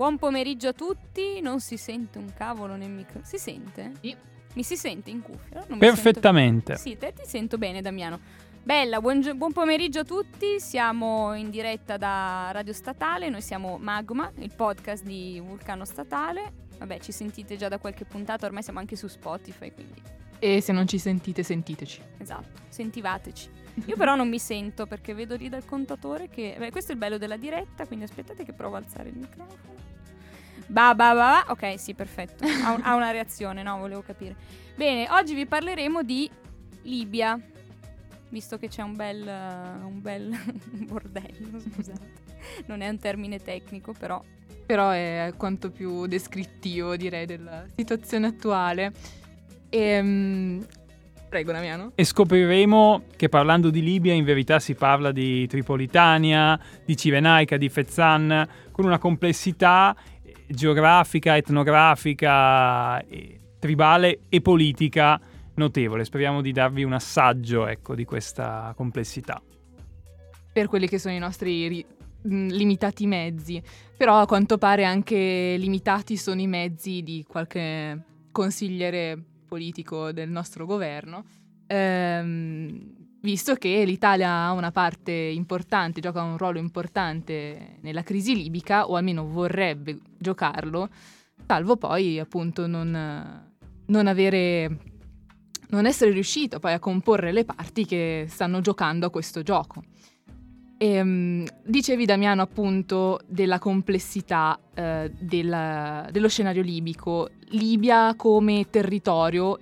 Buon pomeriggio a tutti, non si sente un cavolo nel micro. Si sente? Sì. Mi si sente in cuffia? Non mi Perfettamente. sento- Sì, te ti sento bene Damiano. Bella, buon, gio- buon pomeriggio a tutti, siamo in diretta da Radio Statale, noi siamo Magma, il podcast di Vulcano Statale. Vabbè, ci sentite già da qualche puntata, ormai siamo anche su Spotify, quindi E se non ci sentite, sentiteci. esatto, sentivateci. Io però non mi sento perché vedo lì dal contatore che... Beh, questo è il bello della diretta, quindi aspettate che provo a alzare il microfono. Ba ba ba ba. Ok, sì, perfetto. Ha, un- ha una reazione, no? Volevo capire. Bene, oggi vi parleremo di Libia. Visto che c'è un bel, eh, un bel bordello, scusate. Non è un termine tecnico, però. Però è quanto più descrittivo, direi, della situazione attuale. Ehm, Prego, Damiano. E scopriremo che parlando di Libia in verità si parla di Tripolitania, di Cirenaica, di Fezzan, con una complessità eh, geografica, etnografica, eh, tribale e politica notevole. Speriamo di darvi un assaggio ecco, di questa complessità. Per quelli che sono i nostri ri- limitati mezzi. Però a quanto pare anche limitati sono i mezzi di qualche consigliere politico del nostro governo. Ehm, visto che l'Italia ha una parte importante, gioca un ruolo importante nella crisi libica, o almeno vorrebbe giocarlo, salvo poi appunto non, non avere non essere riuscito poi a comporre le parti che stanno giocando a questo gioco. Ehm, dicevi Damiano appunto della complessità eh, della- dello scenario libico, Libia come territorio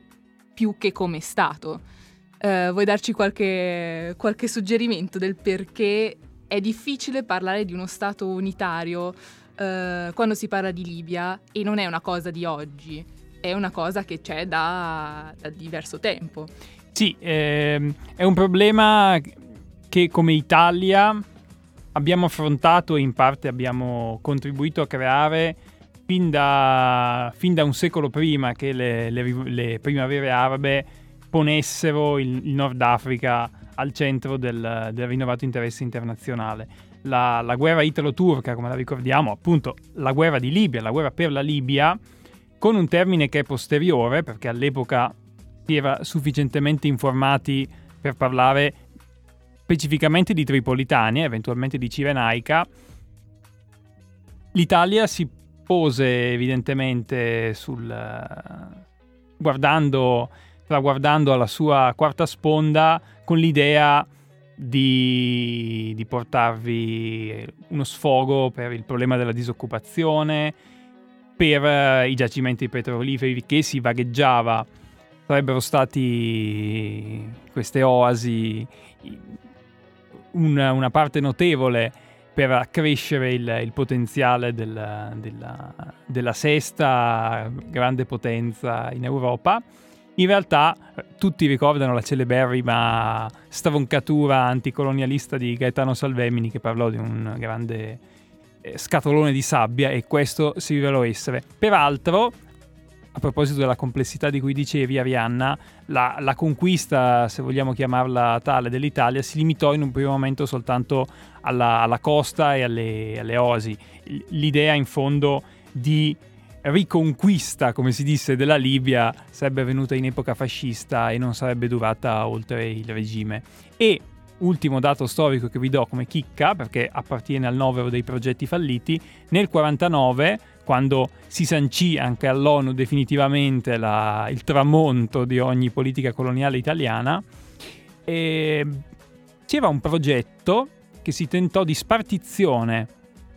più che come Stato. Eh, vuoi darci qualche, qualche suggerimento del perché è difficile parlare di uno Stato unitario eh, quando si parla di Libia e non è una cosa di oggi, è una cosa che c'è da, da diverso tempo. Sì, ehm, è un problema che come Italia abbiamo affrontato e in parte abbiamo contribuito a creare fin da, fin da un secolo prima che le, le le primavere arabe ponessero il, il Nord Africa al centro del, del rinnovato interesse internazionale. La, la guerra italo-turca, come la ricordiamo, appunto la guerra di Libia, la guerra per la Libia, con un termine che è posteriore, perché all'epoca si era sufficientemente informati per parlare specificamente di Tripolitania, eventualmente di Cirenaica, l'Italia si pose evidentemente sul guardando traguardando alla sua quarta sponda con l'idea di, di portarvi uno sfogo per il problema della disoccupazione, per eh, i giacimenti petroliferi che si vagheggiava. Sarebbero stati queste oasi una, una parte notevole per accrescere il, il potenziale del- della, della sesta grande potenza in Europa. In realtà tutti ricordano la celeberrima stroncatura anticolonialista di Gaetano Salvemini che parlò di un grande eh, scatolone di sabbia e questo si rivelò essere. Peraltro, a proposito della complessità di cui dicevi Arianna, la, la conquista, se vogliamo chiamarla tale, dell'Italia si limitò in un primo momento soltanto alla, alla costa e alle, alle oasi. L- L'idea in fondo di riconquista, come si disse, della Libia sarebbe venuta in epoca fascista e non sarebbe durata oltre il regime. E ultimo dato storico che vi do come chicca, perché appartiene al novero dei progetti falliti, nel 49, quando si sancì anche all'ONU definitivamente la- il tramonto di ogni politica coloniale italiana, eh, c'era un progetto che si tentò di spartizione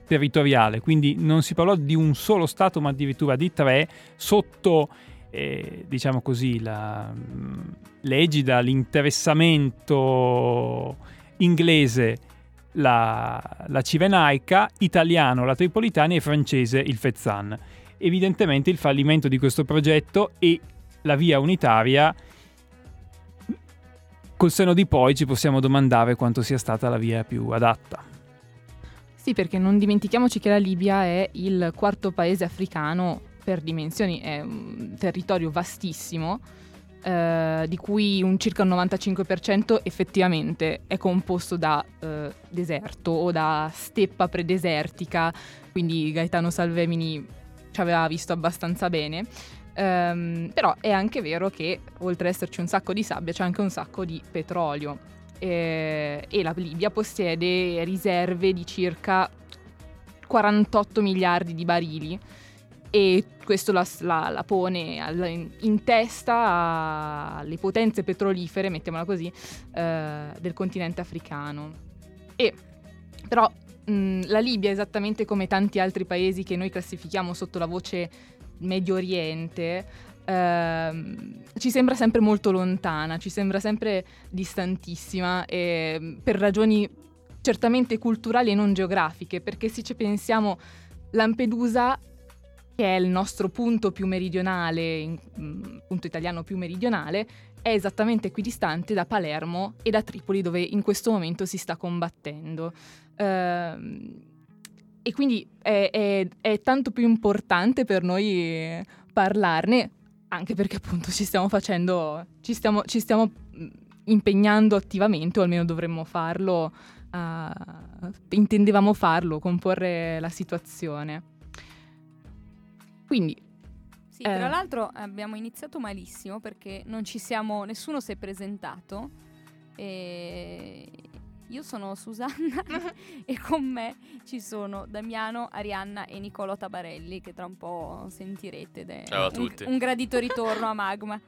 territoriale, quindi non si parlò di un solo Stato ma addirittura di tre sotto, eh, diciamo così, la, mm, l'egida, l'interessamento inglese la, la Cirenaica, italiano la Tripolitania e francese il Fezzan. Evidentemente il fallimento di questo progetto e la via unitaria col seno di poi ci possiamo domandare quanto sia stata la via più adatta. Sì, perché non dimentichiamoci che la Libia è il quarto paese africano per dimensioni, è un territorio vastissimo, eh, di cui un circa un 95% effettivamente è composto da eh, deserto o da steppa predesertica, quindi Gaetano Salvemini ci aveva visto abbastanza bene. Um, però è anche vero che oltre ad esserci un sacco di sabbia c'è anche un sacco di petrolio. E, e la Libia possiede riserve di circa 48 miliardi di barili e questo la, la, la pone in, in, testa alle potenze petrolifere, mettiamola così, eh, del continente africano. E però mh, la Libia, esattamente come tanti altri paesi che noi classifichiamo sotto la voce Medio Oriente, eh, ci sembra sempre molto lontana, ci sembra sempre distantissima e, per ragioni certamente culturali e non geografiche, perché se ci pensiamo Lampedusa che è il nostro punto più meridionale, in, mm, punto italiano più meridionale, è esattamente equidistante da Palermo e da Tripoli dove in questo momento si sta combattendo. Uh, e quindi è, è, è, tanto più importante per noi parlarne, anche perché appunto ci stiamo facendo, ci stiamo, ci stiamo mm, impegnando attivamente, o almeno dovremmo farlo, uh, intendevamo farlo, comporre la situazione. Quindi sì, eh. tra l'altro abbiamo iniziato malissimo perché non ci siamo, nessuno si è presentato. E io sono Susanna e con me ci sono Damiano, Arianna e Nicolo Tabarelli che tra un po' sentirete Ciao a un, tutti. un gradito ritorno a Magma.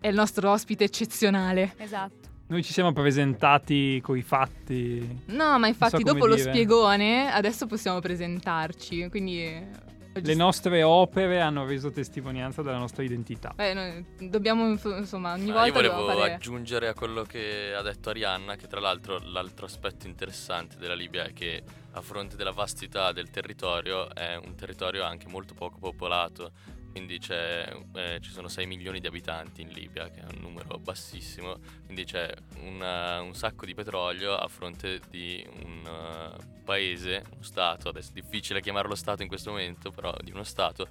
È il nostro ospite eccezionale. Esatto. Noi ci siamo presentati coi fatti. No, ma infatti so dopo dire. lo spiegone adesso possiamo presentarci, quindi le nostre opere hanno reso testimonianza della nostra identità. Beh, noi dobbiamo, insomma, ogni volta io volevo fare... aggiungere a quello che ha detto Arianna, che tra l'altro l'altro aspetto interessante della Libia è che a fronte della vastità del territorio è un territorio anche molto poco popolato quindi eh, ci sono 6 milioni di abitanti in Libia, che è un numero bassissimo, quindi c'è una, un sacco di petrolio a fronte di un uh, paese, uno Stato, adesso è difficile chiamarlo Stato in questo momento, però di uno Stato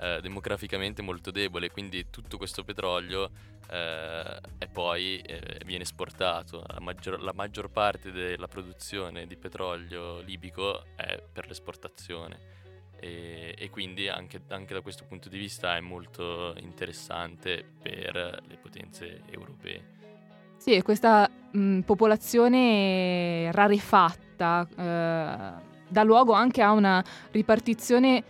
eh, demograficamente molto debole, quindi tutto questo petrolio eh, e poi eh, viene esportato. La maggior, la maggior parte della produzione di petrolio libico è per l'esportazione e, e quindi anche, anche, da questo punto di vista è molto interessante per le potenze europee. Sì, questa mh, popolazione rarefatta eh, dà luogo anche a una ripartizione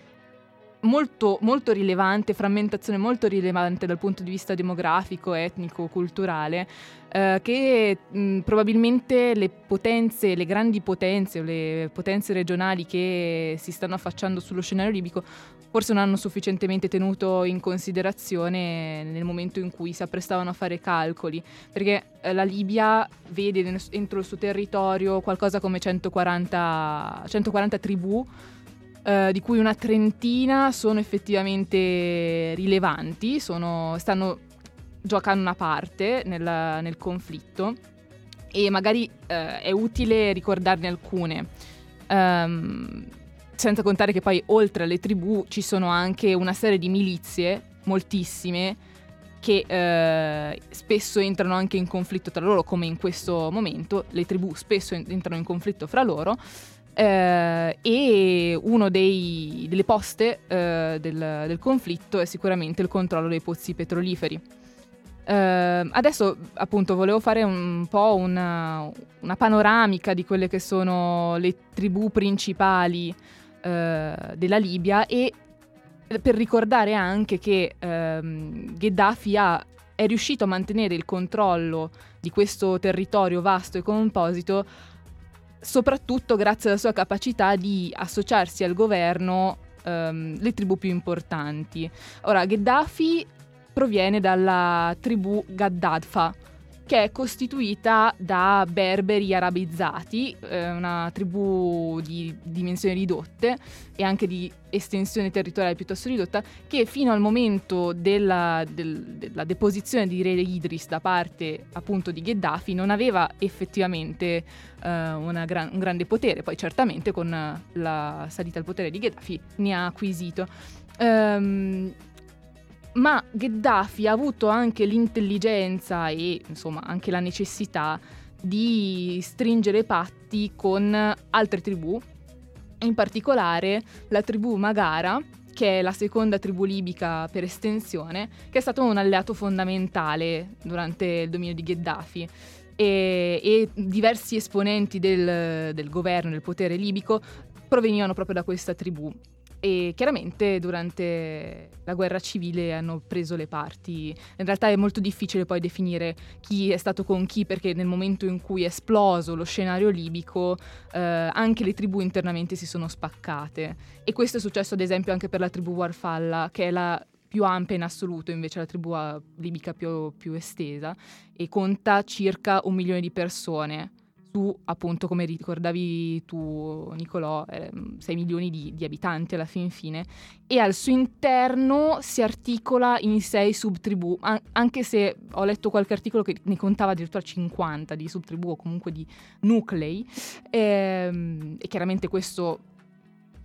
molto, molto rilevante, frammentazione molto rilevante dal punto di vista demografico, etnico, culturale, eh, che mh, probabilmente le potenze, le grandi potenze o le potenze regionali che si stanno affacciando sullo scenario libico forse non hanno sufficientemente tenuto in considerazione nel momento in cui si apprestavano a fare calcoli, perché eh, la Libia vede entro il suo territorio qualcosa come 140, 140 tribù eh, di cui una trentina sono effettivamente rilevanti, sono, stanno giocando una parte nel, nel conflitto e magari eh, è utile ricordarne alcune. Um, senza contare che poi oltre alle tribù ci sono anche una serie di milizie, moltissime, che eh, spesso entrano anche in conflitto tra loro, come in questo momento, le tribù spesso entrano in conflitto fra loro eh, e una delle poste eh, del, del, conflitto è sicuramente il controllo dei pozzi petroliferi. Eh, adesso appunto volevo fare un po' una, una, panoramica di quelle che sono le tribù principali eh, della Libia e per ricordare anche che ehm, Gheddafi ha, è riuscito a mantenere il controllo di questo territorio vasto e composito soprattutto grazie alla sua capacità di associarsi al governo ehm, le tribù più importanti. Ora, Gheddafi proviene dalla tribù Gaddadfa, che è costituita da berberi arabizzati, eh, una tribù di dimensioni ridotte e anche di estensione territoriale piuttosto ridotta, che fino al momento della, del, della deposizione di Re Idris da parte appunto di Gheddafi non aveva effettivamente eh, gran, un grande potere, poi certamente con la salita al potere di Gheddafi ne ha acquisito. Um, ma Gheddafi ha avuto anche l'intelligenza e insomma anche la necessità di stringere patti con altre tribù, in particolare la tribù Magara, che è la seconda tribù libica per estensione, che è stato un alleato fondamentale durante il dominio di Gheddafi. E, e diversi esponenti del, del governo, del potere libico, provenivano proprio da questa tribù e chiaramente durante la guerra civile hanno preso le parti. In realtà è molto difficile poi definire chi è stato con chi perché nel momento in cui è esploso lo scenario libico eh, anche le tribù internamente si sono spaccate e questo è successo ad esempio anche per la tribù Warfalla che è la più ampia in assoluto, invece la tribù libica più, più estesa e conta circa un milione di persone su, appunto, come ricordavi tu, Nicolò, eh, 6 milioni di, di, abitanti alla fin fine, e al suo interno si articola in 6 subtribù, an- anche se ho letto qualche articolo che ne contava addirittura 50 di subtribù o comunque di nuclei, ehm, e chiaramente questo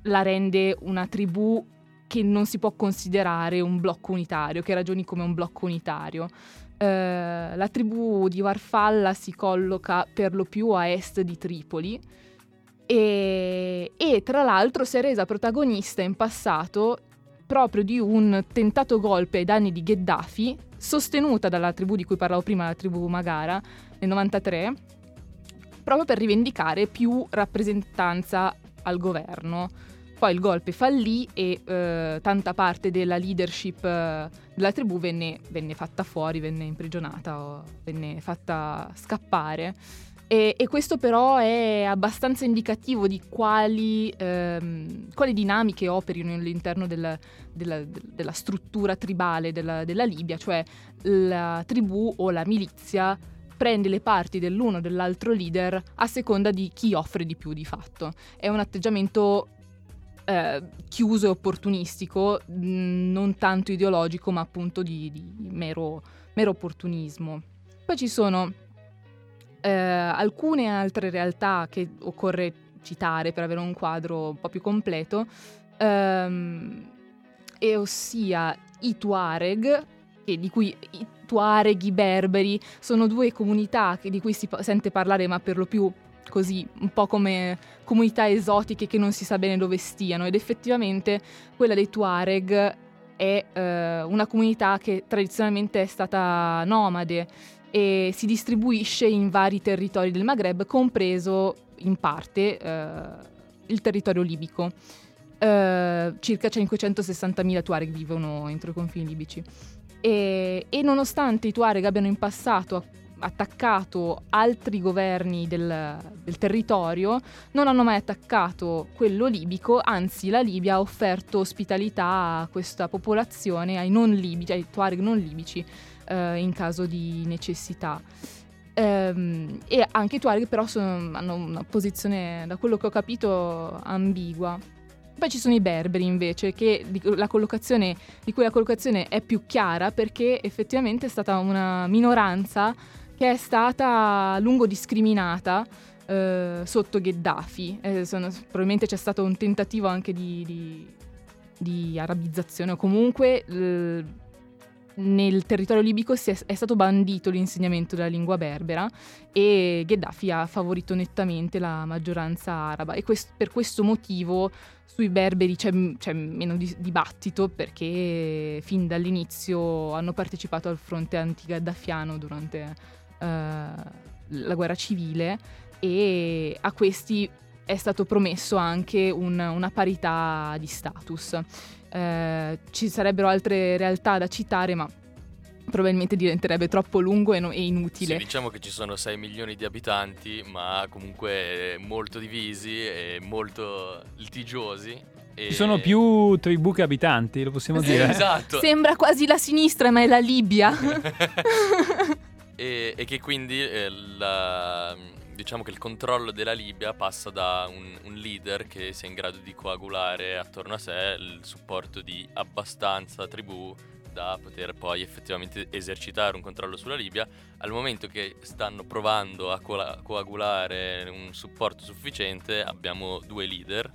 la rende una tribù che non si può considerare un blocco unitario, che ragioni come un blocco unitario. Eh, la tribù di Warfalla si colloca per lo più a est di Tripoli e, e tra l'altro si è resa protagonista in passato proprio di un tentato golpe ai danni di Gheddafi, sostenuta dalla tribù di cui parlavo prima, la tribù Magara, nel 93, proprio per rivendicare più rappresentanza al governo. Poi il golpe fallì e eh, tanta parte della leadership eh, della tribù venne, venne, fatta fuori, venne imprigionata o venne fatta scappare. E, e questo però è abbastanza indicativo di quali, ehm, quali dinamiche operino all'interno del, della, della, struttura tribale della, della Libia, cioè la tribù o la milizia prende le parti dell'uno o dell'altro leader a seconda di chi offre di più di fatto. È un atteggiamento eh, chiuso e opportunistico, mh, mm, non tanto ideologico, ma appunto di, di mero, mero, opportunismo. Poi ci sono eh, alcune altre realtà che occorre citare per avere un quadro un po' più completo, ehm, e ossia i Tuareg, di cui i Tuareg, i Berberi, sono due comunità di cui si sente parlare ma per lo più così, un po' come comunità esotiche che non si sa bene dove stiano ed effettivamente quella dei Tuareg è eh, una comunità che tradizionalmente è stata nomade e si distribuisce in vari territori del Maghreb, compreso in parte eh, il territorio libico. Eh, circa 560.000 Tuareg vivono entro i confini libici. E, e nonostante i Tuareg abbiano in passato attaccato altri governi del, del, territorio, non hanno mai attaccato quello libico, anzi la Libia ha offerto ospitalità a questa popolazione, ai non libici, ai Tuareg non libici, eh, in caso di necessità. Ehm, e anche i Tuareg però sono, hanno una posizione, da quello che ho capito, ambigua. Poi ci sono i berberi invece, di cui la collocazione è più chiara perché effettivamente è stata una minoranza che è stata a lungo discriminata eh, sotto Gheddafi. Eh, sono, probabilmente c'è stato un tentativo anche di, di, di arabizzazione o comunque l, nel territorio libico è, è, stato bandito l'insegnamento della lingua berbera e Gheddafi ha favorito nettamente la maggioranza araba e quest, per questo motivo sui berberi c'è, c'è meno di, dibattito perché fin dall'inizio hanno partecipato al fronte anti-gaddafiano durante eh, la guerra civile e a questi è stato promesso anche un, una parità di status. Eh, ci sarebbero altre realtà da citare, ma probabilmente diventerebbe troppo lungo e, no, e, inutile. Sì, diciamo che ci sono 6 milioni di abitanti, ma comunque molto divisi e molto litigiosi. E... Ci sono più tribù che abitanti, lo possiamo dire. esatto. Sembra quasi la sinistra, ma è la Libia. e, e che quindi eh, la, diciamo che il controllo della Libia passa da un, un, leader che sia in grado di coagulare attorno a sé il supporto di abbastanza tribù da poter poi effettivamente esercitare un controllo sulla Libia. Al momento che stanno provando a co- coagulare un supporto sufficiente abbiamo due leader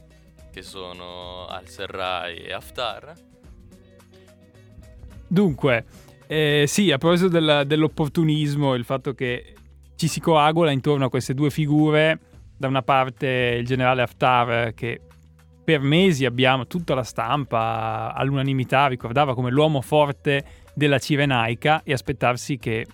che sono Al-Serraj e Haftar Dunque, eh, sì, a proposito del- dell'opportunismo, il fatto che ci si coagula intorno a queste due figure, da una parte il generale Haftar che per mesi abbiamo tutta la stampa all'unanimità ricordava come l'uomo forte della Cirenaica e aspettarsi che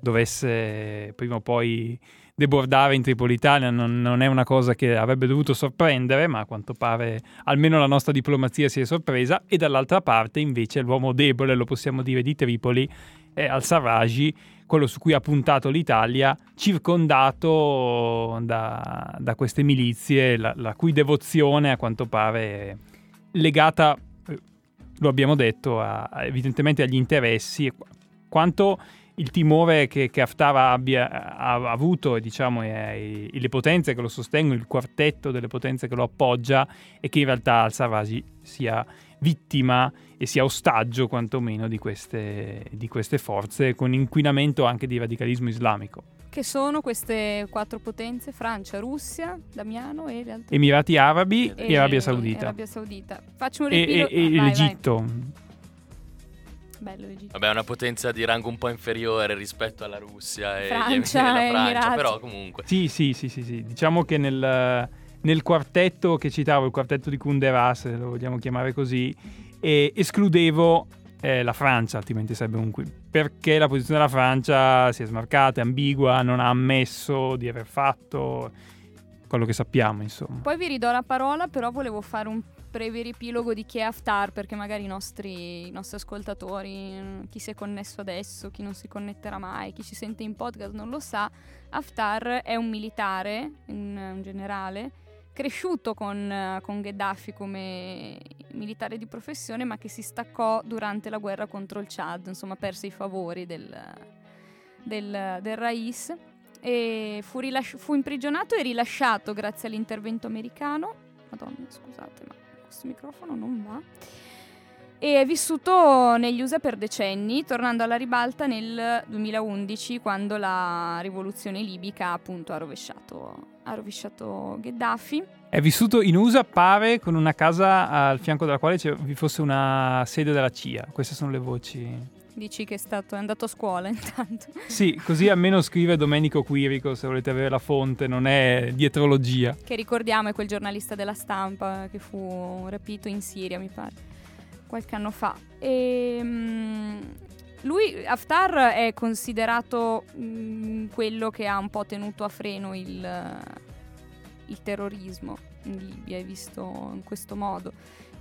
dovesse prima o poi debordare in Tripolitania non, non è una cosa che avrebbe dovuto sorprendere, ma a quanto pare almeno la nostra diplomazia si è sorpresa, e dall'altra parte invece l'uomo debole, lo possiamo dire, di Tripoli è al-Sarraj, quello su cui ha puntato l'Italia, circondato da, da queste milizie, la, la cui devozione a quanto pare è legata, eh, lo abbiamo detto, a- evidentemente agli interessi, qu- quanto il timore che, che Haftar abbia ha avuto diciamo, e, e le potenze che lo sostengono, il quartetto delle potenze che lo appoggia, e che in realtà al-Sarraj sia vittima e sia ostaggio quantomeno di queste, di queste forze con inquinamento anche di radicalismo islamico. Che sono queste quattro potenze? Francia, Russia, Damiano e le altre. Emirati Arabi e, E- Arabia Saudita Arabia Saudita. Faccio un e, ripilo. e- e Ah, l'Egitto. vai. Bello l'Egitto. Vabbè, è una potenza di rango un po' inferiore rispetto alla Russia e, Francia e alla e Francia, però comunque. Sì, sì, sì, sì, sì. Diciamo che nel, nel quartetto che citavo, il quartetto di Kundera, se lo vogliamo chiamare così, eh, escludevo eh, la Francia, altrimenti sarebbe un qui. Perché la posizione della Francia si è smarcata, è ambigua, non ha ammesso di aver fatto quello che sappiamo, insomma. Poi vi ridò la parola, però volevo fare un breve riepilogo di chi è Haftar, perché magari i nostri, i nostri ascoltatori, mm, chi si è connesso adesso, chi non si connetterà mai, chi ci sente in podcast non lo sa. Haftar è un militare, un, un generale, cresciuto con, eh, con Gheddafi come militare di professione, ma che si staccò durante la guerra contro il Chad, insomma perse i favori del, del, del Rais e fu, rilasci- fu imprigionato e rilasciato grazie all'intervento americano. Madonna, scusate, ma questo microfono non va. E è vissuto negli USA per decenni, tornando alla ribalta nel 2011, quando la rivoluzione libica appunto ha rovesciato, ha rovesciato Gheddafi. È vissuto in USA, pare, con una casa al fianco della quale vi fosse una sede della CIA. Queste sono le voci. Dici che è, stato, è andato a scuola intanto. Sì, così almeno scrive Domenico Quirico, se volete avere la fonte, non è dietrologia. che ricordiamo è quel giornalista della stampa che fu rapito in Siria, mi pare, qualche anno fa. E, mm, lui, Haftar, è considerato mm, quello che ha un po' tenuto a freno il, il terrorismo in Libia, è visto in questo modo.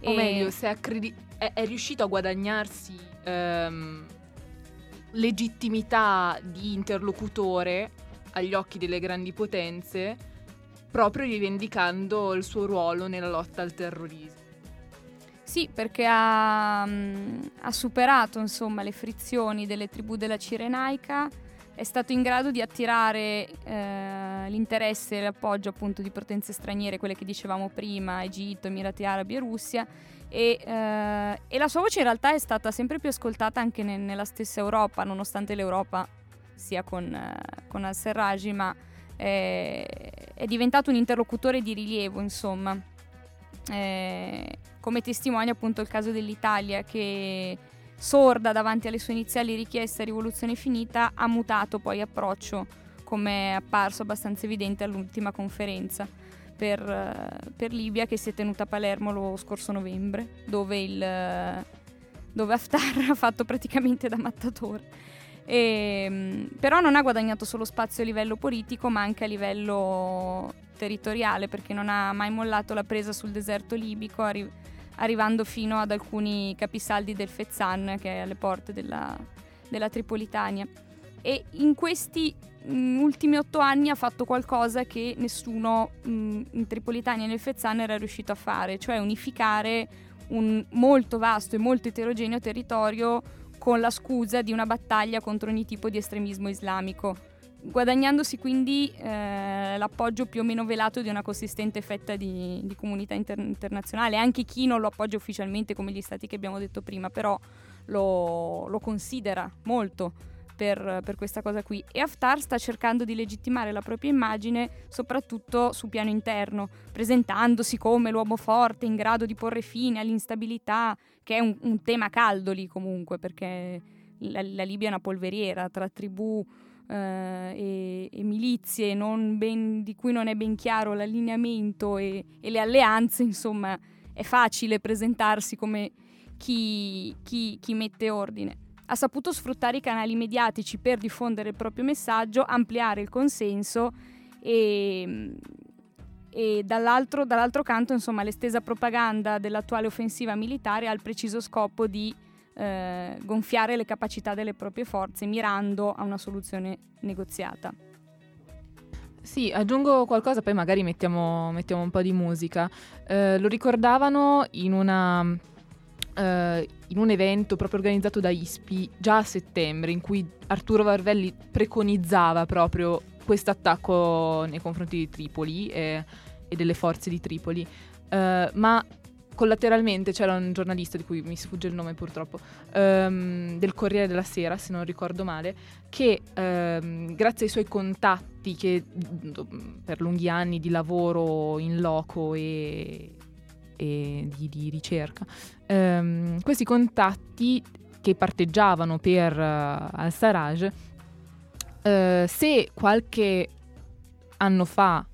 O E- meglio, se accredi- è, è riuscito a guadagnarsi ehm, legittimità di interlocutore agli occhi delle grandi potenze proprio rivendicando il suo ruolo nella lotta al terrorismo. Sì, perché ha, mm, ha superato insomma, le frizioni delle tribù della Cirenaica, è stato in grado di attirare eh, l'interesse e l'appoggio appunto di potenze straniere, quelle che dicevamo prima, Egitto, Emirati Arabi e Russia, e, eh, e la sua voce in realtà è stata sempre più ascoltata anche ne- nella stessa Europa, nonostante l'Europa sia con, eh, con al-Serraj, ma eh, è diventato un interlocutore di rilievo, insomma. Eh, come testimonia appunto il caso dell'Italia che sorda davanti alle sue iniziali richieste rivoluzione finita ha mutato poi approccio come è apparso abbastanza evidente all'ultima conferenza per, eh, per Libia che si è tenuta a Palermo lo scorso novembre dove, il, eh, dove Haftar ha fatto praticamente da mattatore. E, mm, però non ha guadagnato solo spazio a livello politico ma anche a livello territoriale perché non ha mai mollato la presa sul deserto libico arri- arrivando fino ad alcuni capisaldi del Fezzan che è alle porte della, della Tripolitania. E in questi mm, ultimi otto anni ha fatto qualcosa che nessuno mm, in Tripolitania e nel Fezzan era riuscito a fare cioè unificare un molto vasto e molto eterogeneo territorio con la scusa di una battaglia contro ogni tipo di estremismo islamico, guadagnandosi quindi eh, l'appoggio più o meno velato di una consistente fetta di, di comunità inter- internazionale, anche chi non lo appoggia ufficialmente come gli stati che abbiamo detto prima, però lo, lo considera molto per, per, questa cosa qui. E Haftar sta cercando di legittimare la propria immagine soprattutto sul piano interno, presentandosi come l'uomo forte in grado di porre fine all'instabilità, che è un, un tema caldo lì comunque, perché la, la Libia è una polveriera tra tribù e, e, milizie ben, di cui non è ben chiaro l'allineamento e, e, le alleanze, insomma è facile presentarsi come chi, chi, chi mette ordine. Ha saputo sfruttare i canali mediatici per diffondere il proprio messaggio, ampliare il consenso e, e dall'altro, dall'altro canto insomma, l'estesa propaganda dell'attuale offensiva militare ha il preciso scopo di eh, gonfiare le capacità delle proprie forze mirando a una soluzione negoziata. Sì, aggiungo qualcosa, poi magari mettiamo, mettiamo un po' di musica. Eh, lo ricordavano in, una, eh, in un evento proprio organizzato da ISPI già a settembre, in cui Arturo Varvelli preconizzava proprio questo attacco nei confronti di Tripoli e, e delle forze di Tripoli. Uh, ma collateralmente c'era un giornalista di cui mi sfugge il nome purtroppo, um, del Corriere della Sera, se non ricordo male, che um, grazie ai suoi contatti che per lunghi anni di lavoro in loco e, e di, di, ricerca, um, questi contatti che parteggiavano per uh, Al-Sarraj, uh, se qualche anno fa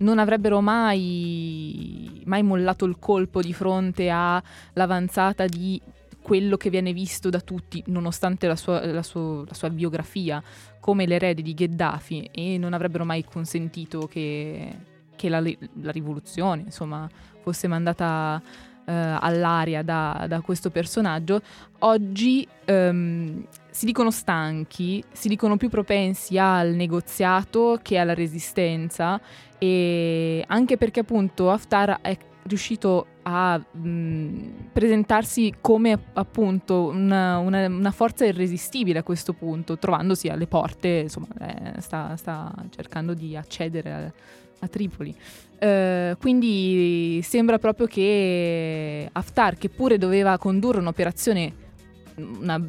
non avrebbero mai, mai mollato il colpo di fronte all'avanzata di quello che viene visto da tutti, nonostante la sua, la, sua, la sua, biografia, come l'erede di Gheddafi, e non avrebbero mai consentito che, che la, la, rivoluzione insomma, fosse mandata eh, all'aria da, da, questo personaggio, oggi ehm, si dicono stanchi, si dicono più propensi al negoziato che alla resistenza e anche perché appunto Haftar è riuscito a mh, presentarsi come appunto una, una, una, forza irresistibile a questo punto, trovandosi alle porte, insomma, eh, sta, sta, cercando di accedere a, Tripoli. Uh, quindi sembra proprio che Haftar, che pure doveva condurre un'operazione una,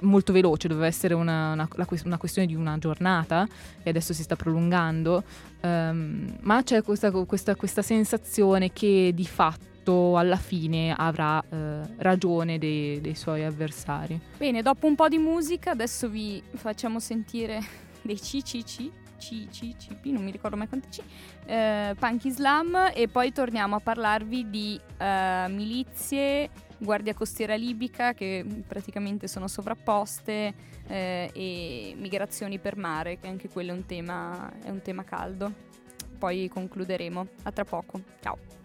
molto veloce, doveva essere una, una, una, questione di una giornata e adesso si sta prolungando, um, ma c'è questa, questa, questa, sensazione che di fatto alla fine avrà uh, ragione dei, dei suoi avversari. Bene, dopo un po' di musica adesso vi facciamo sentire dei CCC C, C, CP, non mi ricordo mai quanti C, eh, Punk Islam e poi torniamo a parlarvi di eh, milizie, Guardia Costiera Libica che praticamente sono sovrapposte eh, e migrazioni per mare, che anche quello è un tema, è un tema caldo. Poi concluderemo. A tra poco. Ciao.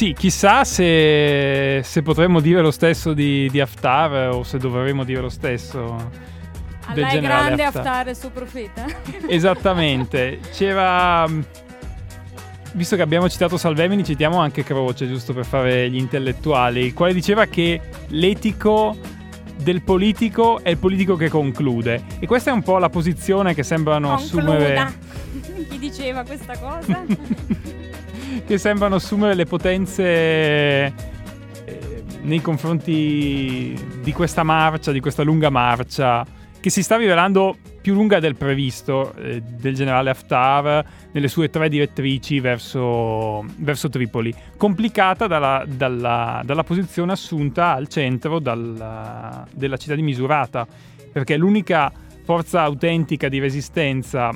Sì, chissà se, se potremmo dire lo stesso di, di Haftar o se dovremmo dire lo stesso del Allah generale grande Haftar. Haftar, il suo profeta. Esattamente. C'era. Visto che abbiamo citato Salvemini, citiamo anche Croce, giusto per fare gli intellettuali, il quale diceva che l'etico del politico è il politico che conclude. E questa è un po' la posizione che sembrano assumere. Concluda. Chi diceva questa cosa? che sembrano assumere le potenze eh, nei confronti di questa marcia, di questa lunga marcia, che si sta rivelando più lunga del previsto eh, del generale Haftar nelle sue tre direttrici verso, verso Tripoli, complicata dalla, dalla- dalla posizione assunta al centro dalla- della città di Misurata, perché l'unica forza autentica di resistenza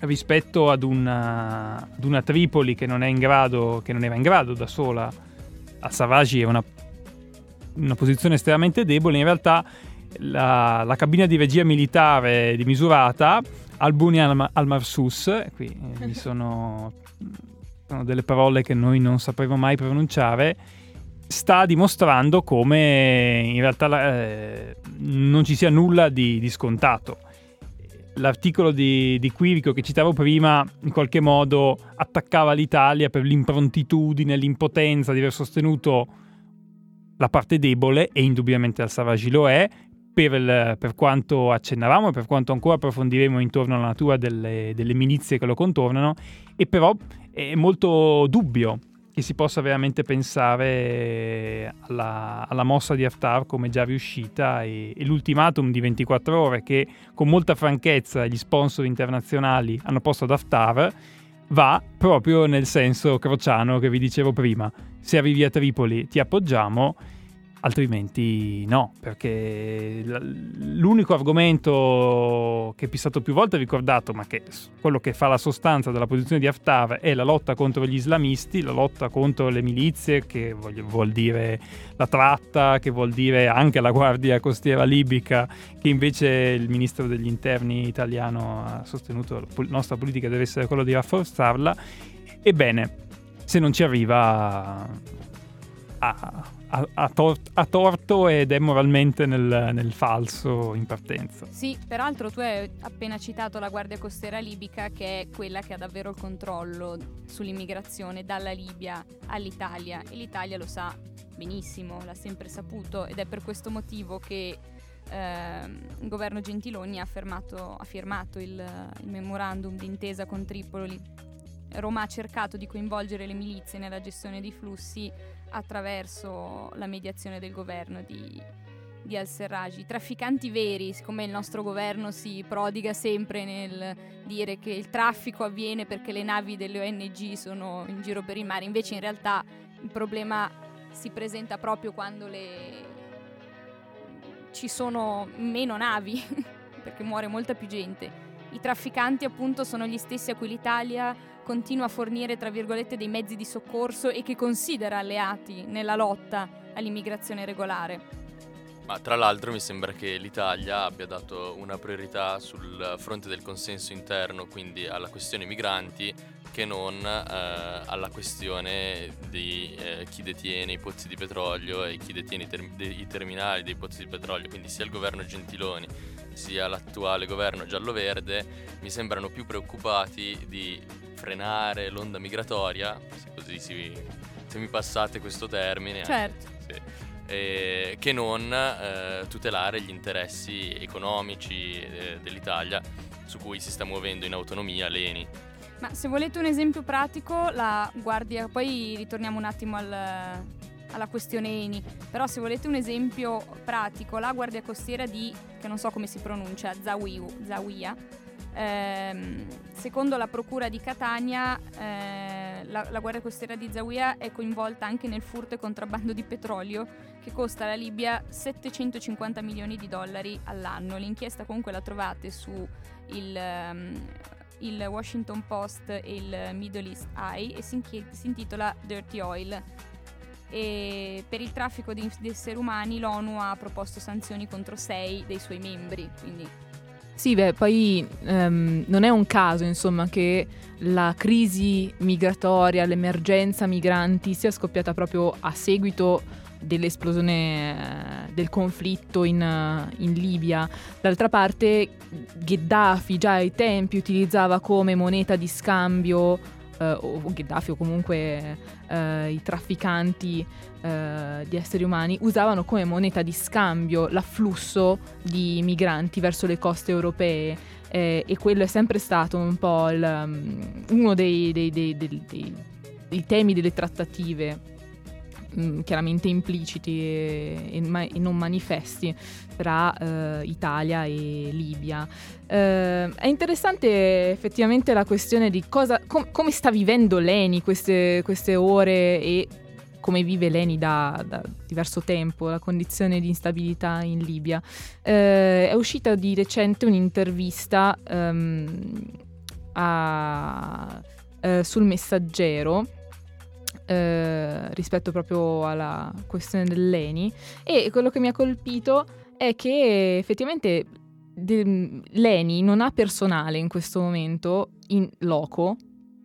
rispetto ad una, ad una Tripoli che non, è in grado, che non era in grado da sola. Al-Sarraj è una, una posizione estremamente debole, in realtà la, la cabina di regia militare di Misurata, Albuni al, al-Marsus, qui eh, mi sono, sono delle parole che noi non sapremo mai pronunciare, sta dimostrando come in realtà eh, non ci sia nulla di, di scontato. L'articolo di, di Quirico che citavo prima in qualche modo attaccava l'Italia per l'improntitudine, l'impotenza di aver sostenuto la parte debole e indubbiamente al-Sarraj lo è, per, il- per quanto accennavamo e per quanto ancora approfondiremo intorno alla natura delle, delle milizie che lo contornano, e però è molto dubbio che si possa veramente pensare alla, alla mossa di Haftar come già riuscita e, e l'ultimatum di 24 ore che con molta franchezza gli sponsor internazionali hanno posto ad Haftar va proprio nel senso crociano che vi dicevo prima. Se arrivi a Tripoli ti appoggiamo, altrimenti no, perché l'unico argomento che è stato più volte ricordato, ma che quello che fa la sostanza della posizione di Haftar è la lotta contro gli islamisti, la lotta contro le milizie, che vuol dire la tratta, che vuol dire anche la guardia costiera libica, che invece il ministro degli interni italiano ha sostenuto la nostra politica deve essere quella di rafforzarla. Ebbene, se non ci arriva ha, ha- tor- ha torto ed è moralmente nel, nel falso in partenza. Sì, peraltro tu hai appena citato la Guardia Costiera Libica che è quella che ha davvero il controllo sull'immigrazione dalla Libia all'Italia e l'Italia lo sa benissimo, l'ha sempre saputo ed è per questo motivo che ehm, il governo Gentiloni ha, fermato- ha firmato il, il memorandum d'intesa con Tripoli. Roma ha cercato di coinvolgere le milizie nella gestione dei flussi attraverso la mediazione del governo di, di al-Serraj. I trafficanti veri, siccome il nostro governo si prodiga sempre nel dire che il traffico avviene perché le navi delle ONG sono in giro per il mare, invece in realtà il problema si presenta proprio quando le... ci sono meno navi, perché muore molta più gente. I trafficanti appunto sono gli stessi a cui l'Italia continua a fornire, tra virgolette, dei mezzi di soccorso e che considera alleati nella lotta all'immigrazione regolare. Ma tra l'altro mi sembra che l'Italia abbia dato una priorità sul fronte del consenso interno, quindi alla questione migranti, che non eh, alla questione di eh, chi detiene i pozzi di petrolio e chi detiene i, ter- de- i terminali dei pozzi di petrolio, quindi sia il governo Gentiloni sia l'attuale governo giallo-verde mi sembrano più preoccupati di frenare l'onda migratoria, se così si, se mi passate questo termine, anche- Certo. sì, eh, che non eh, tutelare gli interessi economici eh, dell'Italia su cui si sta muovendo in autonomia l'ENI. Ma se volete un esempio pratico, la guardia, poi ritorniamo un attimo al- alla questione Eni, però se volete un esempio pratico, la guardia costiera di, che non so come si pronuncia, Zawiu- Zawiya, ehm, secondo la procura di Catania, eh, la, la guardia costiera di Zawiya è coinvolta anche nel furto e contrabbando di petrolio che costa alla Libia 750 milioni di dollari all'anno. L'inchiesta comunque la trovate su il, ehm, il Washington Post e il Middle East Eye e si, inchi- si intitola Dirty Oil. E per il traffico di, di esseri umani l'ONU ha proposto sanzioni contro sei dei suoi membri, quindi Sì, beh, poi ehm, non è un caso, insomma, che la crisi migratoria, l'emergenza migranti sia scoppiata proprio a seguito dell'esplosione eh, del conflitto in, eh, in, Libia. D'altra parte Gheddafi già ai tempi utilizzava come moneta di scambio, o Gheddafi o comunque eh, i trafficanti eh, di esseri umani, usavano come moneta di scambio l'afflusso di migranti verso le coste europee. Eh, e quello è sempre stato un po' il, um, uno dei, dei, dei, dei temi delle trattative Mm, chiaramente impliciti e, e, ma- e, non manifesti tra eh, Italia e Libia. Eh, è interessante effettivamente la questione di cosa, com- come sta vivendo Leni queste, queste ore e come vive Leni da, da, diverso tempo, la condizione di instabilità in Libia. Eh, è uscita di recente un'intervista um, a, uh, sul messaggero eh, rispetto proprio alla questione dell'ENI. E quello che mi ha colpito è che effettivamente de- l'ENI non ha personale in questo momento in loco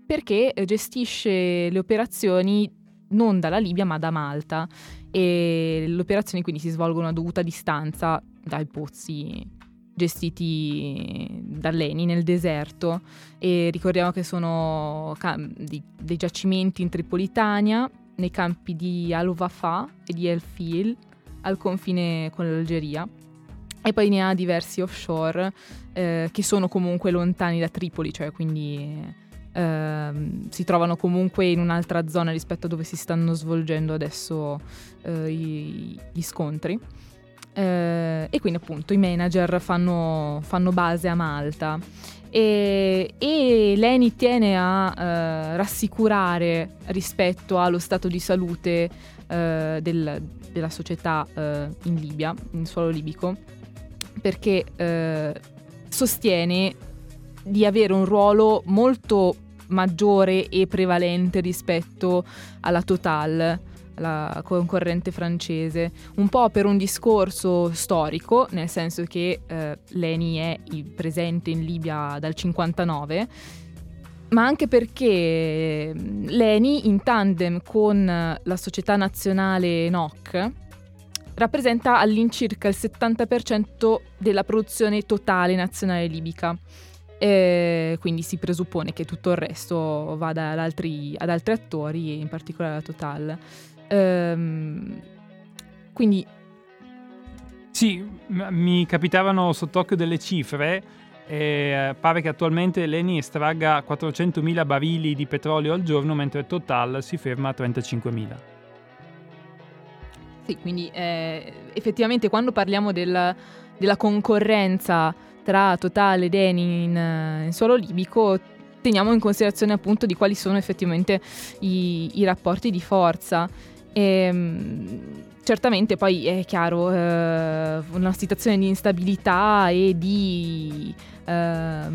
perché gestisce le operazioni non dalla Libia ma da Malta. E le operazioni quindi si svolgono a dovuta distanza dai pozzi gestiti dall'ENI nel deserto e ricordiamo che sono cam- di, dei giacimenti in Tripolitania, nei campi di Al-Wafa e di El Fil al confine con l'Algeria e poi ne ha diversi offshore eh, che sono comunque lontani da Tripoli, cioè quindi eh, si trovano comunque in un'altra zona rispetto a dove si stanno svolgendo adesso eh, i, gli scontri. Eh, e quindi appunto i manager fanno, fanno base a Malta. E, e Leni tiene a eh, rassicurare rispetto allo stato di salute eh, del, della società eh, in Libia, in suolo libico, perché eh, sostiene di avere un ruolo molto maggiore e prevalente rispetto alla Total la concorrente francese, un po' per un discorso storico, nel senso che eh, l'ENI è presente in Libia dal 59, ma anche perché mm, l'ENI in tandem con la società nazionale NOC rappresenta all'incirca il 70% della produzione totale nazionale libica. E quindi si presuppone che tutto il resto vada ad altri, ad altri attori, in particolare la Total. Ehm, quindi... Sì, mi capitavano sott'occhio delle cifre. E pare che attualmente l'ENI estragga 400.000 barili di petrolio al giorno, mentre Total si ferma a 35.000. Sì, quindi eh, effettivamente quando parliamo del, della concorrenza tra Total ed Eni in, in suolo libico, teniamo in considerazione appunto di quali sono effettivamente i, i rapporti di forza. E, ehm, certamente poi è chiaro, eh, una situazione di instabilità e di, eh,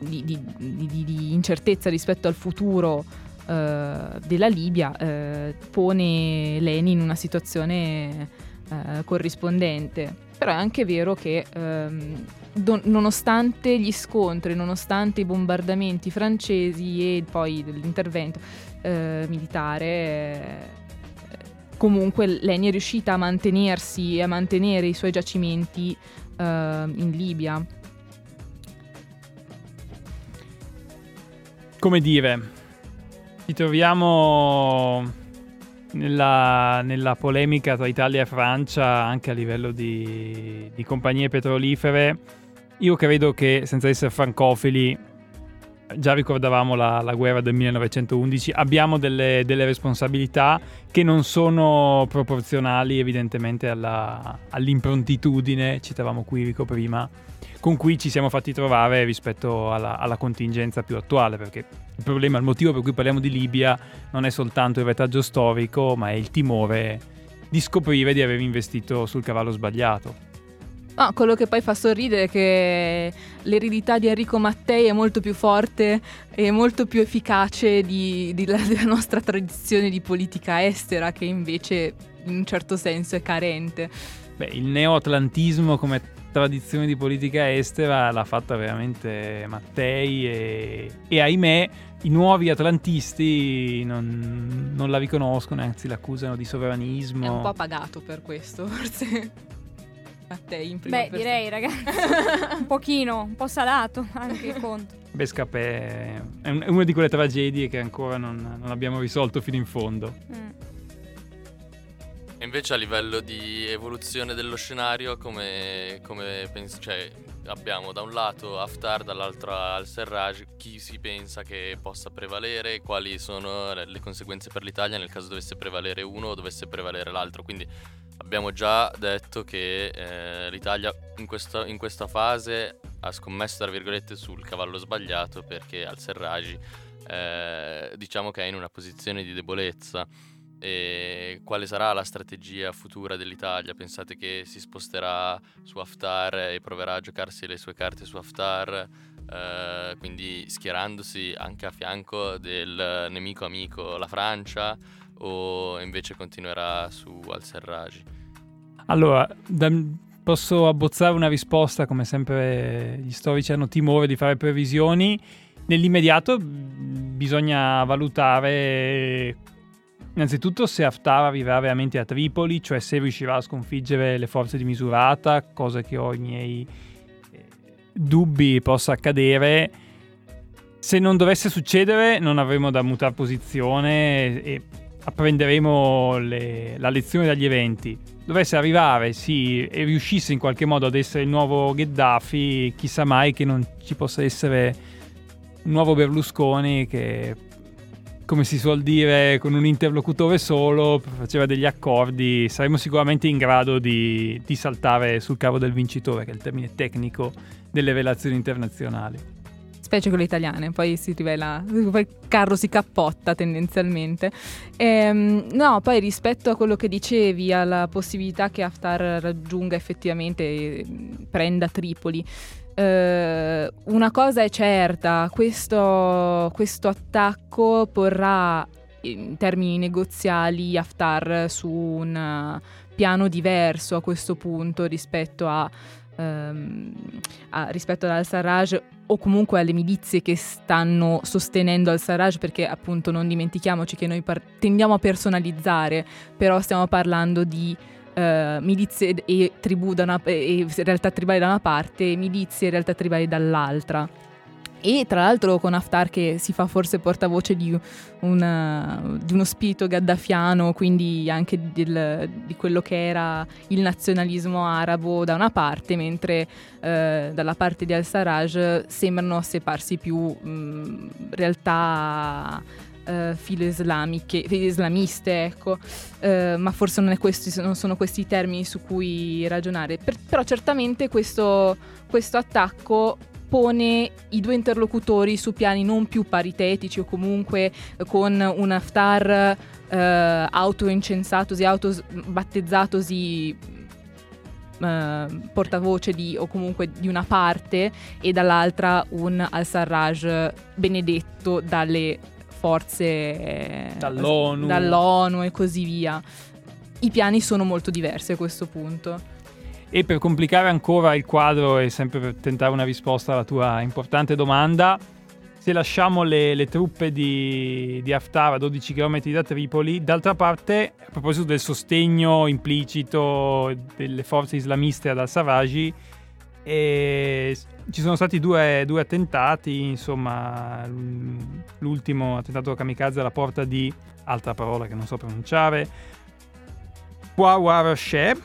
di, di, di, incertezza rispetto al futuro eh, della Libia eh, pone Leni in una situazione eh, corrispondente. Però è anche vero che ehm, don- nonostante gli scontri, nonostante i bombardamenti francesi e poi l'intervento militare comunque l'ENI è riuscita a mantenersi e a mantenere i suoi giacimenti uh, in Libia. Come dire, ci troviamo nella, nella, polemica tra Italia e Francia anche a livello di, di compagnie petrolifere. Io credo che senza essere francofili già ricordavamo la, la, guerra del 1911, abbiamo delle, delle, responsabilità che non sono proporzionali evidentemente alla, all'improntitudine, citavamo Quirico prima, con cui ci siamo fatti trovare rispetto alla, alla, contingenza più attuale, perché il problema, il motivo per cui parliamo di Libia non è soltanto il retaggio storico, ma è il timore di scoprire di aver investito sul cavallo sbagliato. No, quello che poi fa sorridere è che l'eredità di Enrico Mattei è molto più forte e molto più efficace di, di la, della nostra tradizione di politica estera, che invece in un certo senso è carente. Beh, il neoatlantismo come tradizione di politica estera l'ha fatta veramente Mattei e, e ahimè i nuovi atlantisti non, non, la riconoscono, anzi l'accusano di sovranismo. È un po' pagato per questo, forse. Mattei in prima Beh, persona. direi ragazzi, un pochino, un po' salato anche il conto. Bescapè è, è una di quelle tragedie che ancora non, non abbiamo risolto fino in fondo. Mm. Invece a livello di evoluzione dello scenario, come, come pensi, cioè, abbiamo da un lato Haftar, dall'altro al-Serraj, chi si pensa che possa prevalere, quali sono le conseguenze per l'Italia nel caso dovesse prevalere uno o dovesse prevalere l'altro. Quindi abbiamo già detto che eh, l'Italia in, questo, in, questa fase ha scommesso, tra virgolette, sul cavallo sbagliato perché al-Serraj eh, diciamo che è in una posizione di debolezza. E quale sarà la strategia futura dell'Italia? Pensate che si sposterà su Haftar e proverà a giocarsi le sue carte su Haftar, eh, quindi schierandosi anche a fianco del nemico amico, la Francia, o invece continuerà su al-Serraj? Allora, da, posso abbozzare una risposta, come sempre gli storici hanno timore di fare previsioni. Nell'immediato bisogna valutare innanzitutto se Haftar arriverà veramente a Tripoli, cioè se riuscirà a sconfiggere le forze di Misurata, cosa che ho i miei eh, dubbi possa accadere. Se non dovesse succedere non avremo da mutare posizione e apprenderemo le, la lezione dagli eventi. Dovesse arrivare, sì, e riuscisse in qualche modo ad essere il nuovo Gheddafi, chissà mai che non ci possa essere un nuovo Berlusconi che, come si suol dire, con un interlocutore solo faceva degli accordi. Saremo sicuramente in grado di, di saltare sul cavo del vincitore, che è il termine tecnico delle relazioni internazionali specie quelle italiane, poi si rivela, poi il carro si cappotta tendenzialmente. Ehm, no, poi rispetto a quello che dicevi, alla possibilità che Haftar raggiunga effettivamente e prenda Tripoli, eh, una cosa è certa, questo, questo attacco porrà in termini negoziali Haftar su un piano diverso a questo punto rispetto a ehm, a, rispetto al-Sarraj o comunque alle milizie che stanno sostenendo al-Sarraj perché appunto non dimentichiamoci che noi par- tendiamo a personalizzare, però stiamo parlando di Uh, milizie e tribù da una, e realtà tribali da una parte e milizie e realtà tribali dall'altra. E tra l'altro con Haftar che si fa forse portavoce di, una, di uno spirito gaddafiano, quindi anche del, di quello che era il nazionalismo arabo da una parte, mentre eh, dalla parte di al-Sarraj sembrano sepparsi più mh, realtà uh, filo-islamiche, islamiste, ecco, uh, ma forse non, questi, non, sono questi i termini su cui ragionare. Per, però certamente questo, questo attacco pone i due interlocutori su piani non più paritetici o comunque con un Haftar eh, auto-incensatosi, auto-battezzatosi eh, portavoce di, o comunque di una parte e dall'altra un al-Sarraj benedetto dalle forze eh, dall'ONU. dall'ONU e così via. I piani sono molto diversi a questo punto. E per complicare ancora il quadro e sempre per tentare una risposta alla tua importante domanda, se lasciamo le, le truppe di, di, Haftar a 12 km da Tripoli, d'altra parte, a proposito del sostegno implicito delle forze islamiste ad al-Saraji, eh, ci sono stati due, due, attentati, insomma, l'ultimo attentato kamikaze alla porta di, altra parola che non so pronunciare, Pawar Sheh,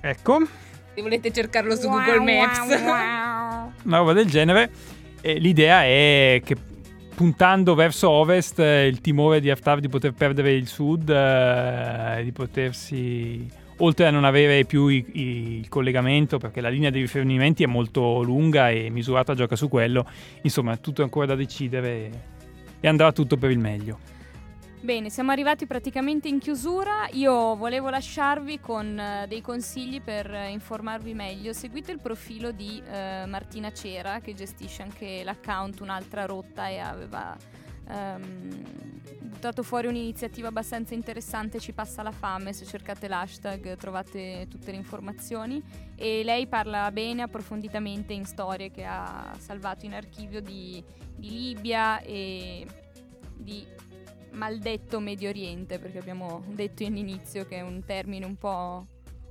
ecco, se volete cercarlo su wow, Google Maps. Wow, wow. Una roba del genere. E l'idea è che puntando verso ovest il timore di Haftar di poter perdere il sud, eh, di potersi oltre a non avere più i, i, il collegamento perché la linea di rifornimenti è molto lunga e misurata gioca su quello, insomma tutto è ancora da decidere e andrà tutto per il meglio. Bene, siamo arrivati praticamente in chiusura. Io volevo lasciarvi con uh, dei consigli per uh, informarvi meglio. Seguite il profilo di uh, Martina Cera che gestisce anche l'account Un'altra rotta e aveva ehm, buttato fuori un'iniziativa abbastanza interessante, Ci passa la fame, se cercate l'hashtag trovate tutte le informazioni. E lei parla bene, approfonditamente in storie che ha salvato in archivio di, di Libia e di maldetto Medio Oriente, perché abbiamo detto all'inizio che è un termine un po'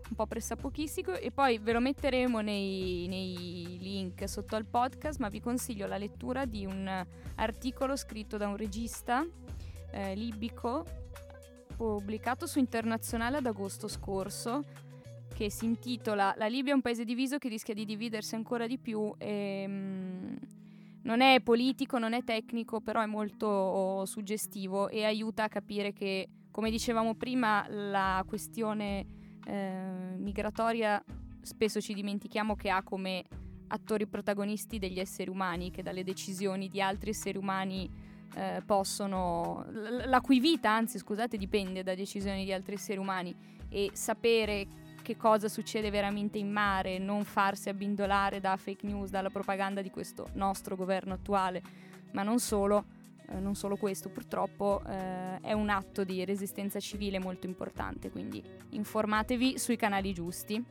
un po' pressapochissimo e poi ve lo metteremo nei, nei, link sotto al podcast, ma vi consiglio la lettura di un articolo scritto da un regista eh, libico pubblicato su Internazionale ad agosto scorso che si intitola La Libia è un paese diviso che rischia di dividersi ancora di più e, mm, non è politico, non è tecnico, però è molto suggestivo e aiuta a capire che, come dicevamo prima, la questione eh, migratoria spesso ci dimentichiamo che ha come attori protagonisti degli esseri umani che dalle decisioni di altri esseri umani eh, possono la cui vita anzi scusate dipende da decisioni di altri esseri umani. E sapere che cosa succede veramente in mare, non farsi abbindolare da fake news, dalla propaganda di questo nostro governo attuale, ma non solo, eh, non solo questo purtroppo eh, è un atto di resistenza civile molto importante, quindi informatevi sui canali giusti.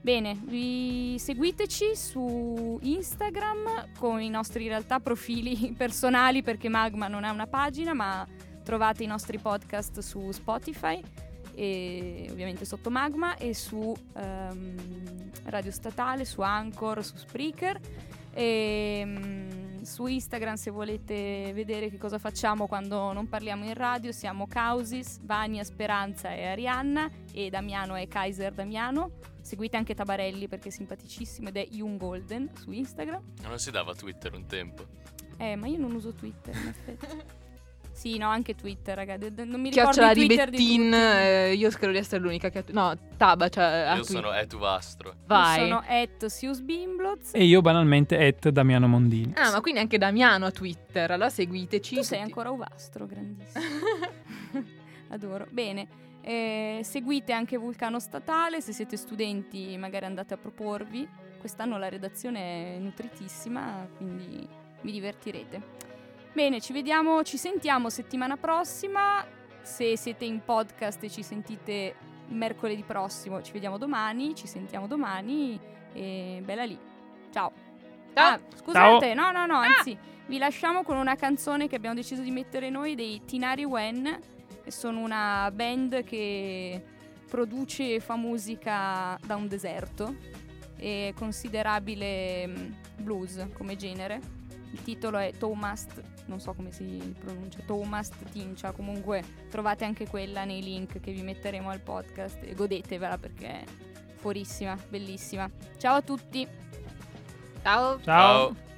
Bene, vi seguiteci su Instagram con i nostri in realtà profili personali perché Magma non è una pagina, ma trovate i nostri podcast su Spotify e ovviamente sotto Magma e su um, Radio Statale, su Anchor, su Spreaker e um, su Instagram se volete vedere che cosa facciamo quando non parliamo in radio siamo Causis, Vania, Speranza e Arianna e Damiano è Kaiser Damiano. Seguite anche Tabarelli perché è simpaticissimo ed è Young Golden su Instagram. Non si dava Twitter un tempo. Eh ma io non uso Twitter in effetti Sì, no, anche Twitter, raga. non mi ricordo Chiocciola di Twitter Bettin, di eh, io spero di essere l'unica che ha No, Taba, cioè Io sono Etuvastro. Vai. Io sono Et Sius Bimbloz. E io banalmente Et Damiano Mondini. Ah, ma quindi anche Damiano a Twitter. Allora seguiteci. Tu sei ancora Uvastro, grandissimo. Adoro. Bene. Eh, seguite anche Vulcano Statale, se siete studenti magari andate a proporvi. Quest'anno la redazione è nutritissima, quindi vi divertirete. Bene, ci vediamo, ci sentiamo settimana prossima. Se siete in podcast e ci sentite mercoledì prossimo, ci vediamo domani, ci sentiamo domani e bella lì. Ciao. Ciao. Ah, scusate, Ciao. no, no, no, ah. anzi, vi lasciamo con una canzone che abbiamo deciso di mettere noi dei Tinari Wen, che sono una band che produce e fa musica da un deserto. È considerabile mm, blues come genere il titolo è Thomas, non so come si pronuncia, Thomas Tincia, comunque trovate anche quella nei link che vi metteremo al podcast e godetevela perché è fuorissima, bellissima. Ciao a tutti. Ciao. Ciao. Ciao.